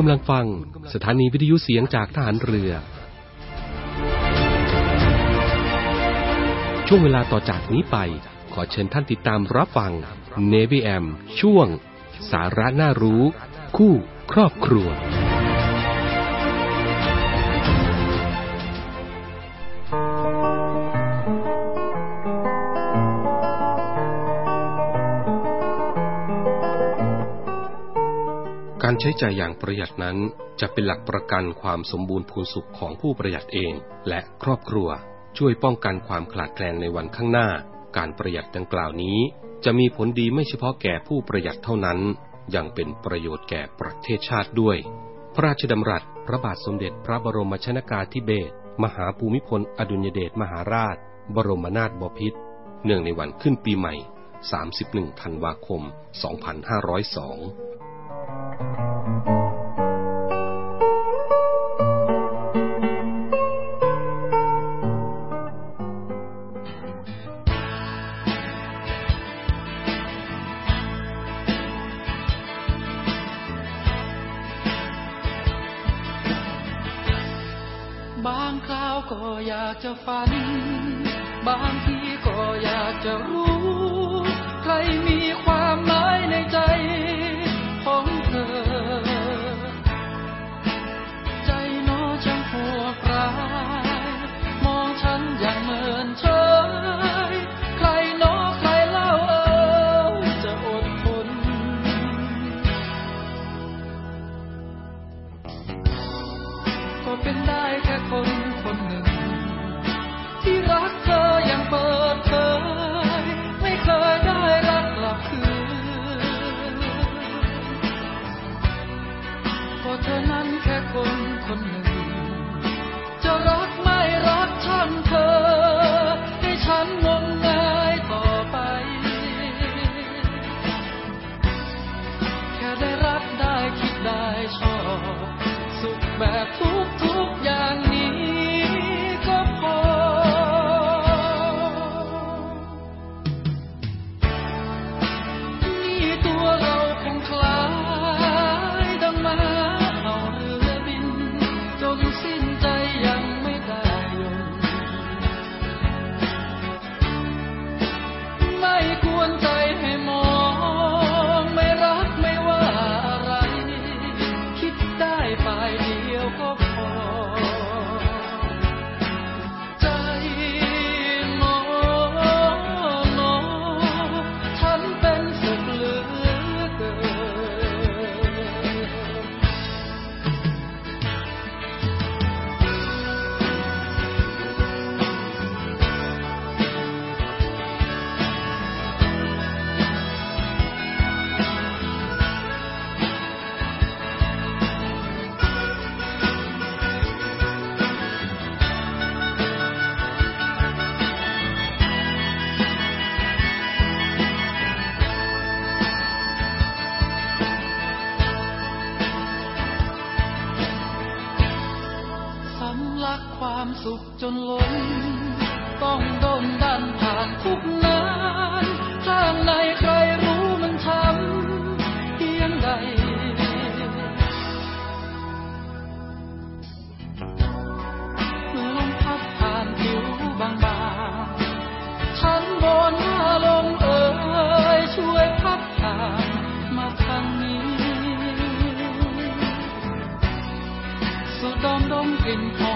ณกำลังฟัง สถานีวิทยุเสียงจากทหารเรือ ช่วงเวลาต่อจากนี้ไป ขอเชิญท่านติดตามรับฟัง Navy M ช่วง สาระน่ารู้ คู่ครอบครัว ใช้จ่ายอย่างประหยัดนั้น จะเป็นหลักประกันความสมบูรณ์พูนสุขของผู้ประหยัดเอง และครอบครัว ช่วยป้องกันความขาดแคลนในวันข้างหน้า การประหยัดดังกล่าวนี้ จะมีผลดีไม่เฉพาะแก่ผู้ประหยัดเท่านั้น ยังเป็นประโยชน์แก่ประเทศชาติด้วย พระราชดำรัสพระบาทสมเด็จพระบรมชนากาธิเบศรมหาภูมิพลอดุลยเดชมหาราช บรมนาถบพิตรเนื่องในวันขึ้นปีใหม่ 31 ธันวาคม 2502 บางทีก็อยากจะรู้ ชอบสุขแบบ ลิ่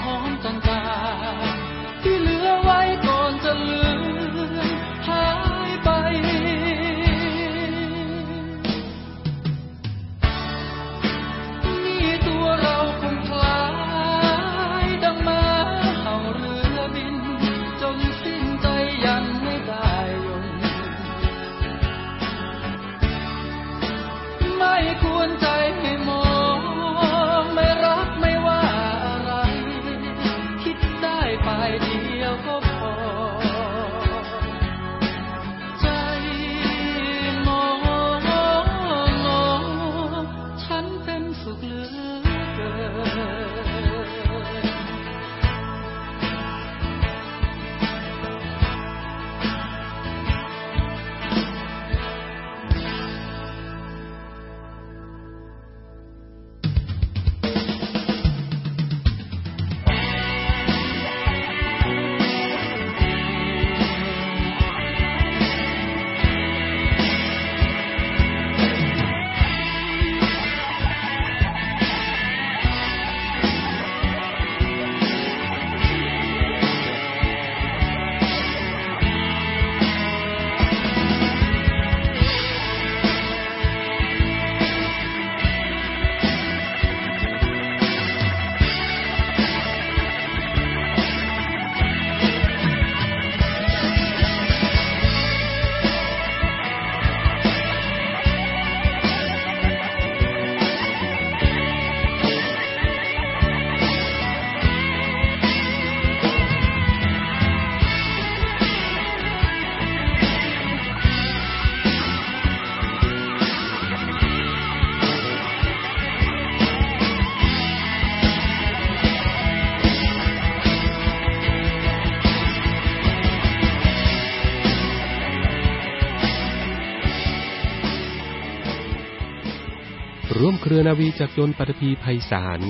ร่วมเครือนาวีจากยนต์ปัตภีไพศาล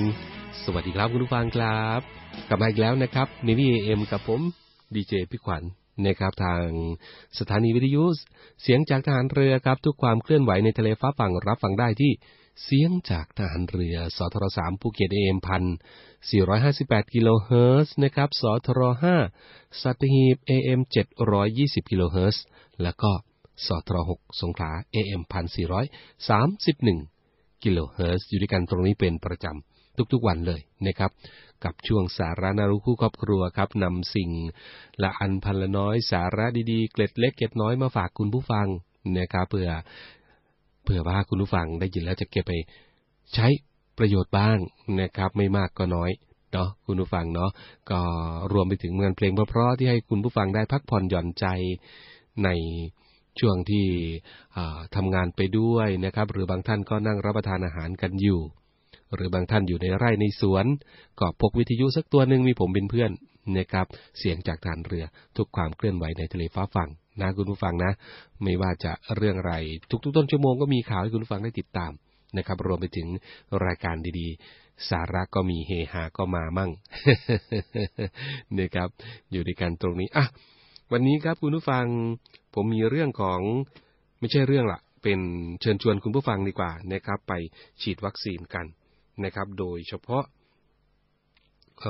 สวัสดีครับคุณผู้ฟังครับ กลับมาอีกแล้วนะครับในวีเอ็มกับผมดีเจพี่ขวัญนะครับทางสถานีวิทยุเสียงจากทหารเรือครับ ทุกความเคลื่อนไหวในทะเลฟ้าฝั่งรับฟังได้ที่เสียงจากทหารเรือสทรสามภูเก็ตเอ็มพันสี่ร้อยห้าสิบแปดกิโลเฮิรตซ์นะครับสทรห้าสัตหีบเอ็มเจ็ดร้อยยี่สิบกิโลเฮิรตซ์แล้วก็สทรหกสงขลาเอ็มพันสี่ร้อยสามสิบหนึ่ง กิโลเฮิรตซ์อยู่ด้วยกันตรงนี้เป็นประจำทุกๆวันเลยนะครับ กับช่วงสาระนารู้คู่ครอบครัวครับนำสิ่งละอันพันละน้อยสาระดีๆ เกล็ดเล็กเกล็ดน้อยมาฝากคุณผู้ฟังนะครับเพื่อเพื่อว่าคุณผู้ฟังได้ยินแล้วจะเก็บไปใช้ประโยชน์บ้างนะครับ ไม่มากก็น้อยเนาะคุณผู้ฟังเนาะก็รวมไปถึงงานเพลงเพราะๆที่ให้คุณผู้ฟังได้พักผ่อนหย่อนใจใน ช่วงที่ทำงานไปด้วยนะครับ หรือบางท่านก็นั่งรับประทานอาหารกันอยู่ หรือบางท่านอยู่ในไร่ในสวนก็พกวิทยุสักตัวหนึ่งมีผมเป็นเพื่อนนะครับ เสียงจากฐานเรือทุกความเคลื่อนไหวในทะเลฟ้าฝั่งนะคุณผู้ฟังนะ ไม่ว่าจะเรื่องอะไร ทุกๆต้นชั่วโมงก็มีข่าวให้คุณผู้ฟังได้ติดตามนะครับ รวมไปถึงรายการดีๆ สาระก็มีเฮฮาก็มามั่งนะครับ อยู่ในการตรงนี้อะ วันนี้ครับคุณผู้ฟังผมมีเรื่องของไม่ใช่เรื่องละเป็นเชิญชวนคุณผู้ฟังดีกว่านะครับ ไปฉีดวัคซีนกันนะครับ โดยเฉพาะเ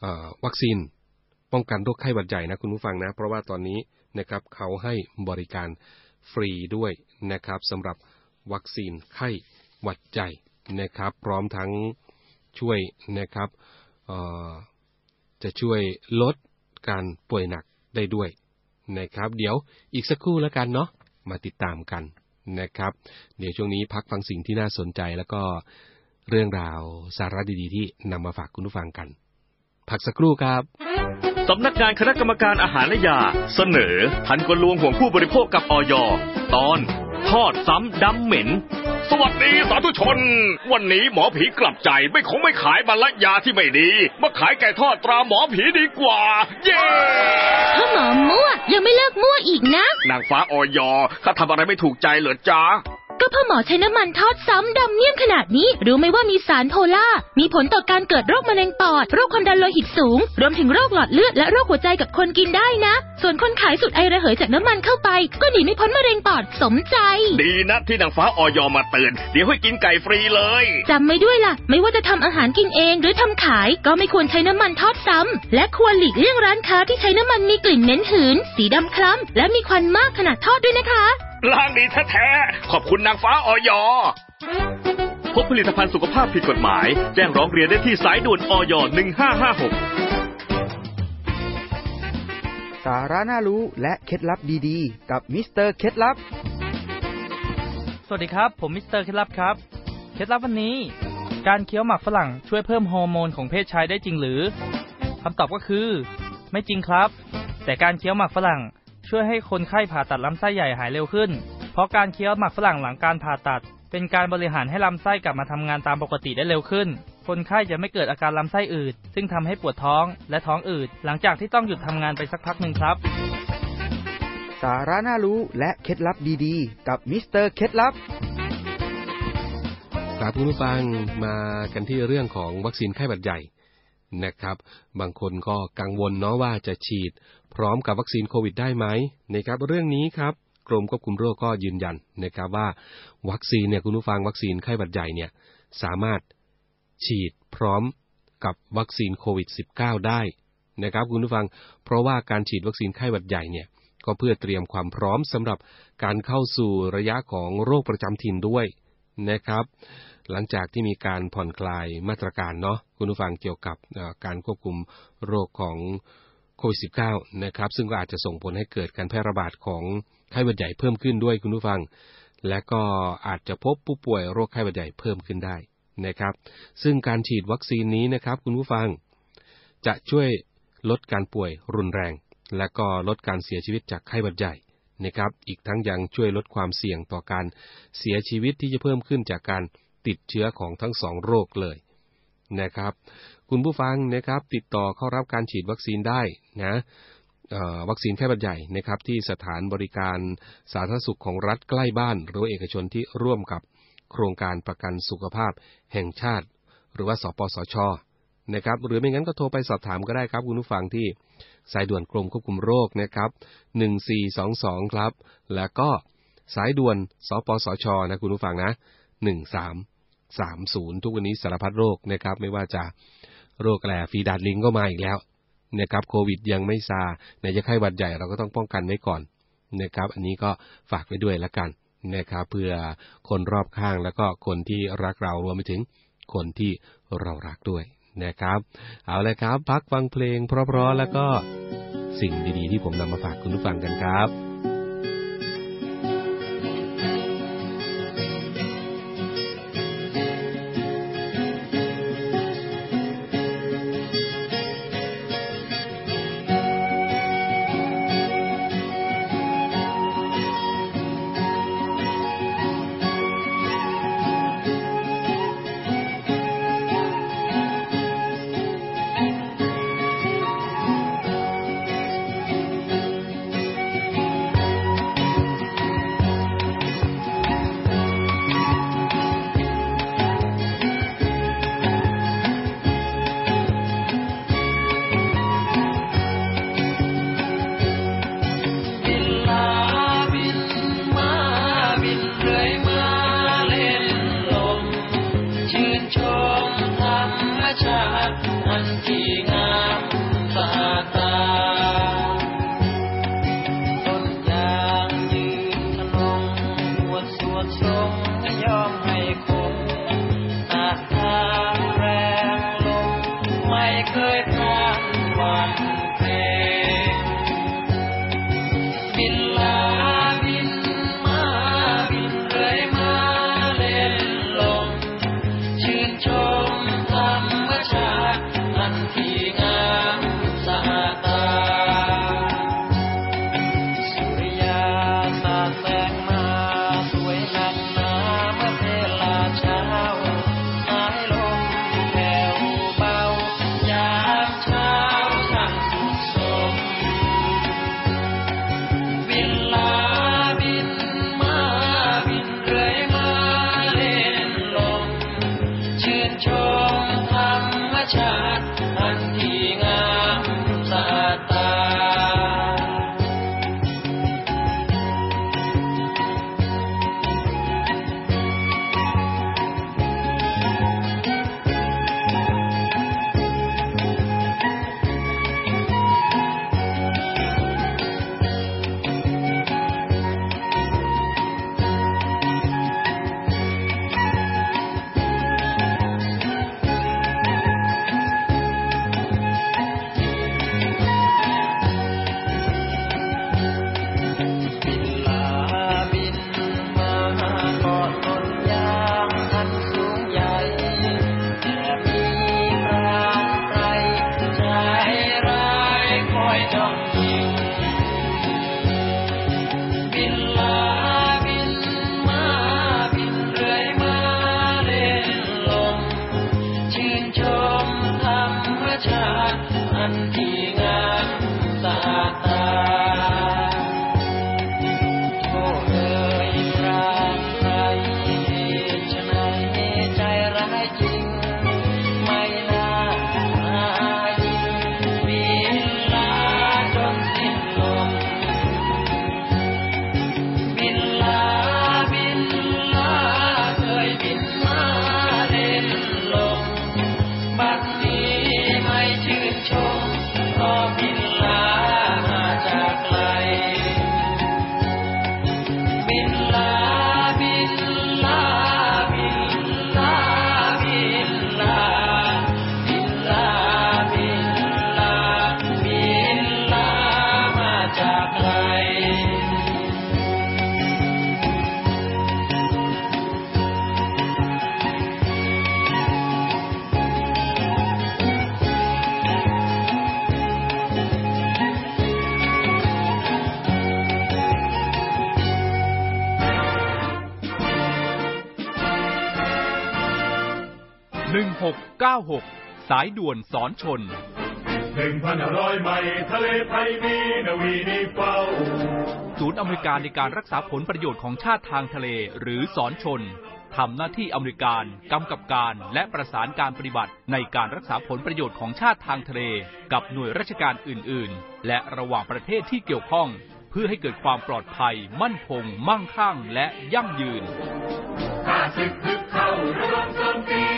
เวัคซีนป้องกันโรคไข้หวัดใหญ่นะคุณผู้ฟังนะ เพราะว่าตอนนี้นะครับเขาให้บริการฟรีด้วยนะครับสำหรับวัคซีนไข้หวัดใหญ่นะครับ พร้อมทั้งช่วยนะครับจะช่วยลดการป่วยหนัก ได้ด้วยนะครับ เดี๋ยวอีกสักครู่แล้วกันเนาะมาติดตามกันนะครับ เดี๋ยวช่วงนี้พักฟังสิ่งที่น่าสนใจแล้วก็เรื่องราวสาระดีๆ ที่นำมาฝากคุณผู้ฟังกัน พักสักครู่ครับสำนักงานคณะกรรมการอาหารและยา เสนอทันกลลวงห่วงผู้บริโภคกับออยตอน ทอดซ้ำดำเหม็น สวัสดีสาธุชน วันนี้หมอผีกลับใจไม่คงไม่ขายบรรลัยาที่ไม่ดี มาขายไก่ทอดตราหมอผีดีกว่า เย้ถ้าหมอมั่วยังไม่เลิกมั่วอีกนะ นางฟ้าออยเขาทำอะไรไม่ถูกใจเหรอจ๊ะ ก็เพ่อหมอใช้น้ำมันทอดซ้ำดำเมี่ยมขนาดนี้ รู้ไหมว่ามีสารโพล่า มีผลต่อการเกิดโรคมะเร็งปอด โรคความดันโลหิตสูง รวมถึงโรคหลอดเลือดและโรคหัวใจกับคนกินได้นะ ส่วนคนขายสุดไอระเหยจากน้ำมันเข้าไป ก็หนีไม่พ้นมะเร็งปอดสมใจ ดีนะที่นางฟ้าออยมาเตือน เดี๋ยวให้กินไก่ฟรีเลยจำไม่ด้วยล่ะ ไม่ว่าจะทำอาหารกินเองหรือทำขาย ก็ไม่ควรใช้น้ำมันทอดซ้ำและควรหลีกเลี่ยงร้านค้าที่ใช้น้ำมันมีกลิ่นเหม็นหืน สีดำคล้ำและมีควันมากขณะทอดด้วยนะคะล้างดีแท้ๆขอบคุณนางฟ้าอย. พบผลิตภัณฑ์สุขภาพผิดกฎหมาย แจ้งร้องเรียนได้ที่สายด่วนอย. 1556 สาระน่ารู้และเคล็ดลับดีๆ กับมิสเตอร์เคล็ดลับ สวัสดีครับ ผมมิสเตอร์เคล็ดลับครับ เคล็ดลับวันนี้ การเคี้ยวหมากฝรั่งช่วยเพิ่มฮอร์โมนของเพศชายได้จริงหรือคำตอบก็คือ ไม่จริงครับ แต่การเคี้ยวหมากฝรั่ง ช่วยให้คนไข้ผ่าตัดลำไส้ใหญ่หายเร็วขึ้น เพราะการเคี้ยวหมากฝรั่งหลังการผ่าตัด เป็นการบริหารให้ลำไส้กลับมาทำงานตามปกติได้เร็วขึ้น คนไข้จะไม่เกิดอาการลำไส้อืด ซึ่งทำให้ปวดท้องและท้องอืด หลังจากที่ต้องหยุดทำงานไปสักพักหนึ่งครับ สาระน่ารู้และเคล็ดลับดีๆ กับมิสเตอร์เคล็ดลับครับคุณผู้ฟังมากันที่เรื่องของวัคซีนไข้หวัดใหญ่ นะครับ บางคนก็กังวลเนาะว่าจะฉีด พร้อมกับวัคซีนโควิดได้ไหมนะครับ เรื่องนี้ครับกรมควบคุมโรคก็ยืนยันนะครับว่า วัคซีนเนี่ยคุณผู้ฟังวัคซีนไข้หวัดใหญ่เนี่ยสามารถฉีดพร้อมกับวัคซีนโควิด -19 ได้นะครับคุณผู้ฟัง เพราะว่าการฉีดวัคซีนไข้หวัดใหญ่เนี่ยก็เพื่อเตรียมความพร้อมสำหรับการเข้าสู่ระยะของโรคประจำถิ่นด้วยนะครับ หลังจากที่มีการผ่อนคลายมาตรการเนาะคุณผู้ฟังเกี่ยวกับการควบคุมโรคของโควิด -19 นะครับ ซึ่งก็อาจจะส่งผลให้เกิดการแพร่ระบาดของไข้หวัดใหญ่เพิ่มขึ้นด้วยคุณผู้ฟัง และก็อาจจะพบผู้ป่วยโรคไข้หวัดใหญ่เพิ่มขึ้นได้นะครับ ซึ่งการฉีดวัคซีนนี้นะครับ คุณผู้ฟัง จะช่วยลดการป่วยรุนแรง และก็ลดการเสียชีวิตจากไข้หวัดใหญ่นะครับ อีกทั้งยังช่วยลดความเสี่ยงต่อการเสียชีวิตที่จะเพิ่มขึ้นจากการ ติดเชื้อของทั้งสองโรคเลยนะครับ คุณผู้ฟังนะครับ ติดต่อเข้ารับการฉีดวัคซีนได้นะวัคซีนไข้หวัดใหญ่นะครับที่สถานบริการสาธารณสุขของรัฐใกล้บ้าน หรือเอกชนที่ร่วมกับโครงการประกันสุขภาพแห่งชาติ หรือว่าสปสชนะครับ หรือไม่งั้นก็โทรไปสอบถามก็ได้ครับ คุณผู้ฟังที่สายด่วนกรมควบคุมโรคนะครับ1422 ครับ แล้วก็สายด่วนสปสชนะคุณผู้ฟังนะ 30 ทุกวันนี้สารพัดโรคนะครับ ไม่ว่าจะโรคแหล่ฟีดาดลิงก็มาอีกแล้วนะครับโควิดยังไม่ซาในจะไข้หวัดใหญ่เราก็ต้องป้องกันไว้ก่อนนะครับ อันนี้ก็ฝากไว้ด้วยละกันนะครับเพื่อคนรอบข้างแล้วก็คนที่รักเรารวมไปถึงคนที่เรารักด้วยนะครับ เอาลยครับ พักฟังเพลงเพราะๆแล้วก็สิ่งดีๆที่ผมนำมาฝากคุณผู้ฟังกันครับ 1696 สายด่วนสอนชนหนึ่งพันร้อยไมล์ทะเลไทยมีนาวีนีเฝ้า ศูนย์อเมริการในการรักษาผลประโยชน์ของชาติทางทะเลหรือสอนชนทำหน้าที่อเมริการกำกับการและประสานการปฏิบัติในการรักษาผลประโยชน์ของชาติทางทะเล กับหน่วยราชการอื่น ๆ และระหว่างประเทศที่เกี่ยวข้อง เพื่อให้เกิดความปลอดภัย มั่นคง มั่งคั่ง และยั่งยืนพบเ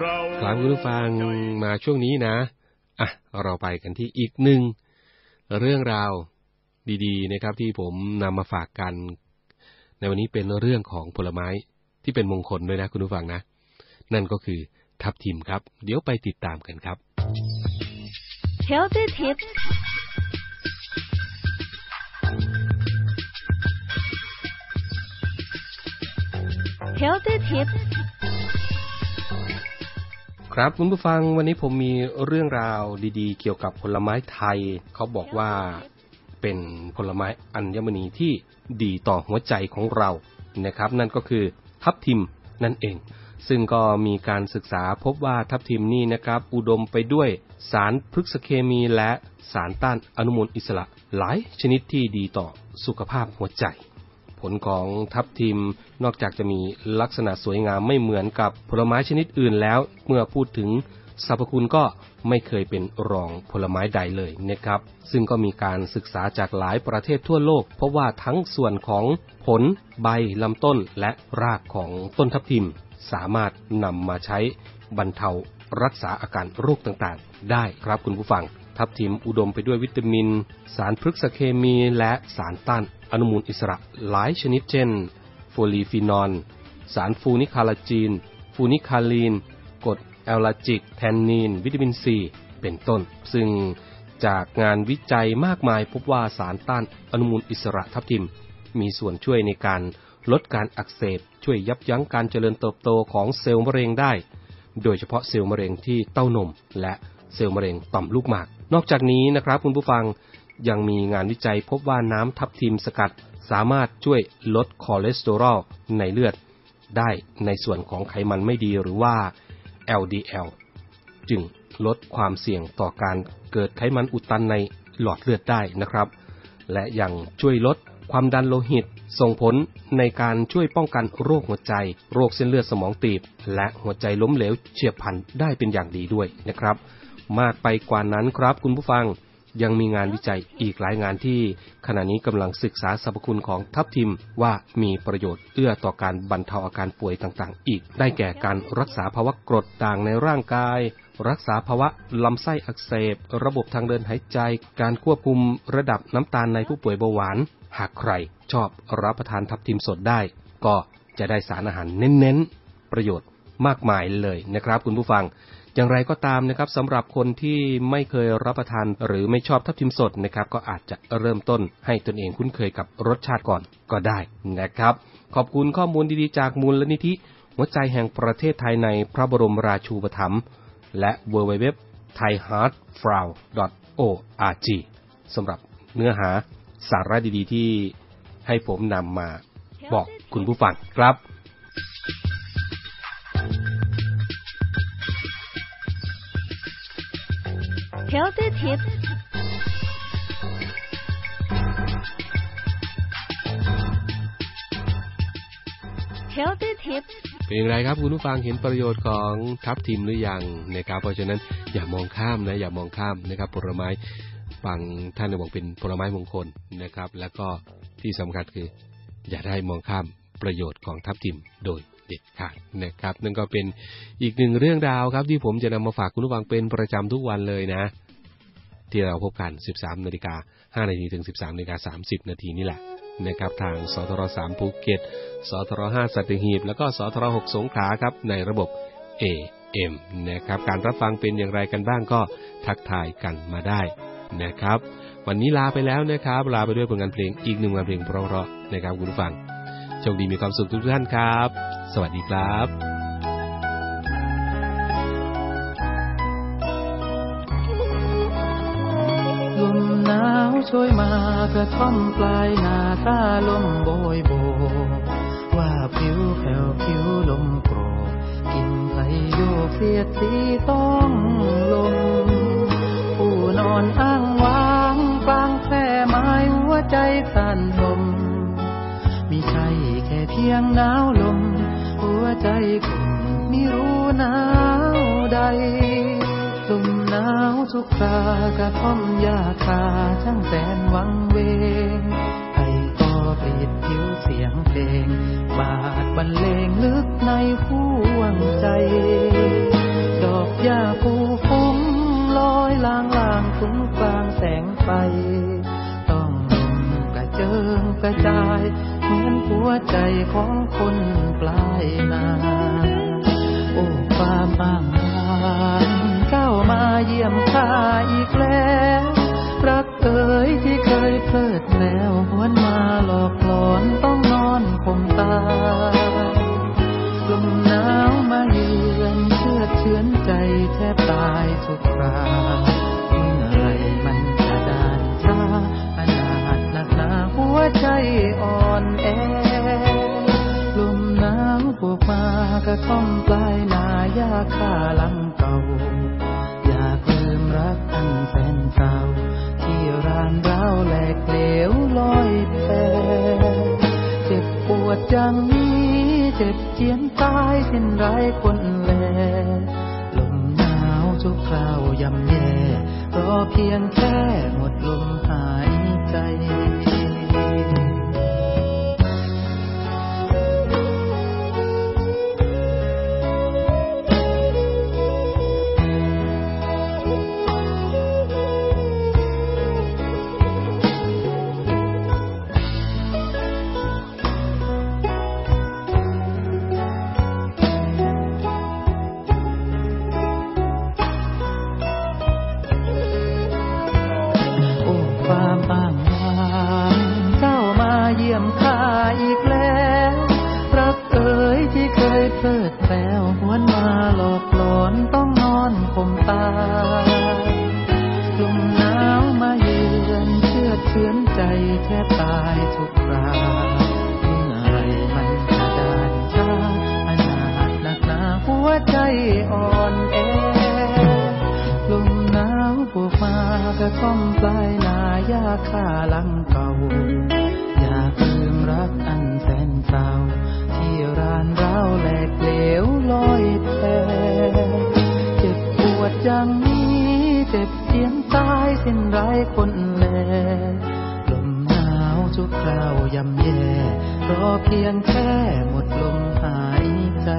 เราครับคุณผู้ฟังมาช่วงนี้นะ อะ เราไปกันที่อีกหนึ่งเรื่องราวดีๆนะครับ ที่ผมนำมาฝากกัน ในวันนี้เป็นเรื่องของผลไม้ที่เป็นมงคลด้วยนะคุณผู้ฟังนะ นั่นก็คือทับทิมครับ เดี๋ยวไปติดตามกันครับ Healthy Tips Healthy Tips ครับคุณผู้ฟังวันนี้ผมมีเรื่องราวดีๆ เกี่ยวกับผลไม้ไทย เขาบอกว่าเป็นผลไม้อัญมณีที่ดีต่อหัวใจของเรานะครับ นั่นก็คือทับทิมนั่นเอง ซึ่งก็มีการศึกษาพบว่าทับทิมนี่นะครับ อุดมไปด้วยสารพฤกษเคมีและสารต้านอนุมูลอิสระหลายชนิดที่ดีต่อสุขภาพหัวใจ ผลของทับทิมนอกจากจะมีลักษณะสวยงามไม่เหมือนกับผลไม้ชนิดอื่นแล้ว เมื่อพูดถึงสรรพคุณก็ไม่เคยเป็นรองผลไม้ใดเลยนะครับ ซึ่งก็มีการศึกษาจากหลายประเทศทั่วโลก เพบว่าทั้งส่วนของผล ใบลำต้นและรากของต้นทับทิม สามารถนำมาใช้บรรเทารักษาอาการโรคต่างๆ ได้ครับคุณผู้ฟัง ทับทิมอุดมไปด้วยวิตามิน สารพฤกษเคมีและสารต้านอนุมูลอิสระหลายชนิดเช่น polyphenol สาร punicalagin punicalin กรด ellagic tannin วิตามินซี เป็นต้น ซึ่งจากงานวิจัยมากมายพบว่าสารต้านอนุมูลอิสระทับทิม มีส่วนช่วยในการลดการอักเสบ ช่วยยับยั้งการเจริญเติบโตของเซลล์มะเร็งได้ โดยเฉพาะเซลล์มะเร็งที่เต้านม และเซลล์มะเร็งต่อมลูกหมาก นอกจากนี้นะครับคุณผู้ฟังยังมีงานวิจัยพบว่าน้ำทับทิมสกัด สามารถช่วยลดคอเลสเตอรอลในเลือด ได้ในส่วนของไขมันไม่ดีหรือว่า LDL จึงลดความเสี่ยงต่อการเกิดไขมันอุดตันในหลอดเลือดได้นะครับ และยังช่วยลดความดันโลหิต ส่งผลในการช่วยป้องกันโรคหัวใจ โรคเส้นเลือดสมองตีบ และหัวใจล้มเหลวเฉียบพลันได้เป็นอย่างดีด้วยนะครับ มากไปกว่านั้นครับคุณผู้ฟังยังมีงานวิจัยอีกหลายงานที่ ขณะนี้กำลังศึกษาสรรพคุณของทับทิมว่ามีประโยชน์เอื้อต่อการบรรเทาอาการป่วยต่างๆ อีก ได้แก่การรักษาภาวะกรดด่างในร่างกาย รักษาภาวะลำไส้อักเสบ ระบบทางเดินหายใจ การควบคุมระดับน้ำตาลในผู้ป่วยเบาหวาน หากใครชอบรับประทานทับทิมสดได้ ก็จะได้สารอาหารเน้นๆ ประโยชน์มากมายเลยนะครับคุณผู้ฟัง อย่างไรก็ตามนะครับสำหรับคนที่ไม่เคยรับประทานหรือไม่ชอบทับทิมสดนะครับก็อาจจะเริ่มต้นให้ตนเองคุ้นเคยกับรสชาติก่อนก็ได้นะครับ ขอบคุณข้อมูลดีๆจากมูลนิธิหัวใจแห่งประเทศไทยในพระบรมราชูปถัมภ์และ w w w t h a i h e a r t f r o w org สำหรับเนื้อหาสาระดีๆที่ให้ผมนำมาบอกคุณผู้ฟังครับ Healthy Tips Healthy Tips เป็นอย่างไรครับคุณผู้ฟังเห็นประโยชน์ของทับทิมหรือยังนะครับ เพราะฉะนั้นอย่ามองข้ามนะอย่ามองข้ามนะครับผลไม้บางท่านบอกเป็นผลไม้มงคลนะครับ แล้วก็ที่สำคัญคือ อย่าได้มองข้ามประโยชน์ของทับทิมโดยเด็ดขาดนะครับ นั่นก็เป็นอีกหนึ่งเรื่องราวครับ ที่ผมจะนำมาฝากคุณผู้ฟังเป็นประจำทุกวันเลยนะ ที่เราพบกัน 13นาฬิกา5นาทีถึง 13นาฬิกา30นาทีนี่แหละนะครับทางสทร3ภูเก็ตสทร5สัตหีบ แล้วก็สทร6สงขลาครับในระบบ AM นะครับการรับฟังเป็นอย่างไรกันบ้างก็ทักทายกันมาได้นะครับ วันนี้ลาไปแล้วนะครับ ลาไปด้วยผลงานเพลงอีกหนึ่งงานเพลงเพราะๆนะครับคุณผู้ฟังโชคดีมีความสุขทุกท่านครับ สวัสดีครับ ช่วยมากระท่อมปลายนาถ้าลมโบยโบ ว่าผิวแผ่วผิวลมโกรกกินไผโยกเสียดสีต้องลม ผู้นอนอ้างว้างกลางแค่ไม้หัวใจสั่นลมมีใช่แค่เพียงหนาวลม หัวใจกลุ่ม นาวทุกครากระท่อมยาคาช่างแสนหวังเวงให้ก็เปรียบผิวเสียงเพลง บาดบรรเลงลึกในห่วงใจ ดอกหญ้าปูฟุงลอยลางลางคุ้งกลางแสงไฟ ต้องลมกระเจิงกระจาย เหมือนหัวใจของคนปลายนา โอ้ความอ้างว้าง เจ้ามาเยี่ยมข้าอีกแล้ว รักเอ๋ยที่เคยเพลิดแนวากระท่อมปลายนาหญ้าคาลังเก่า อยากลืมรักอันแสนเศร้า ที่รานร้าวแหลกเหลวลอยแพเจ็บปวดจังนี้เจ็บเจียนตายสิ้นไรคนแลลมหนาวทุกคราวยำแย่รอเพียงแค่หมดลมหายใจ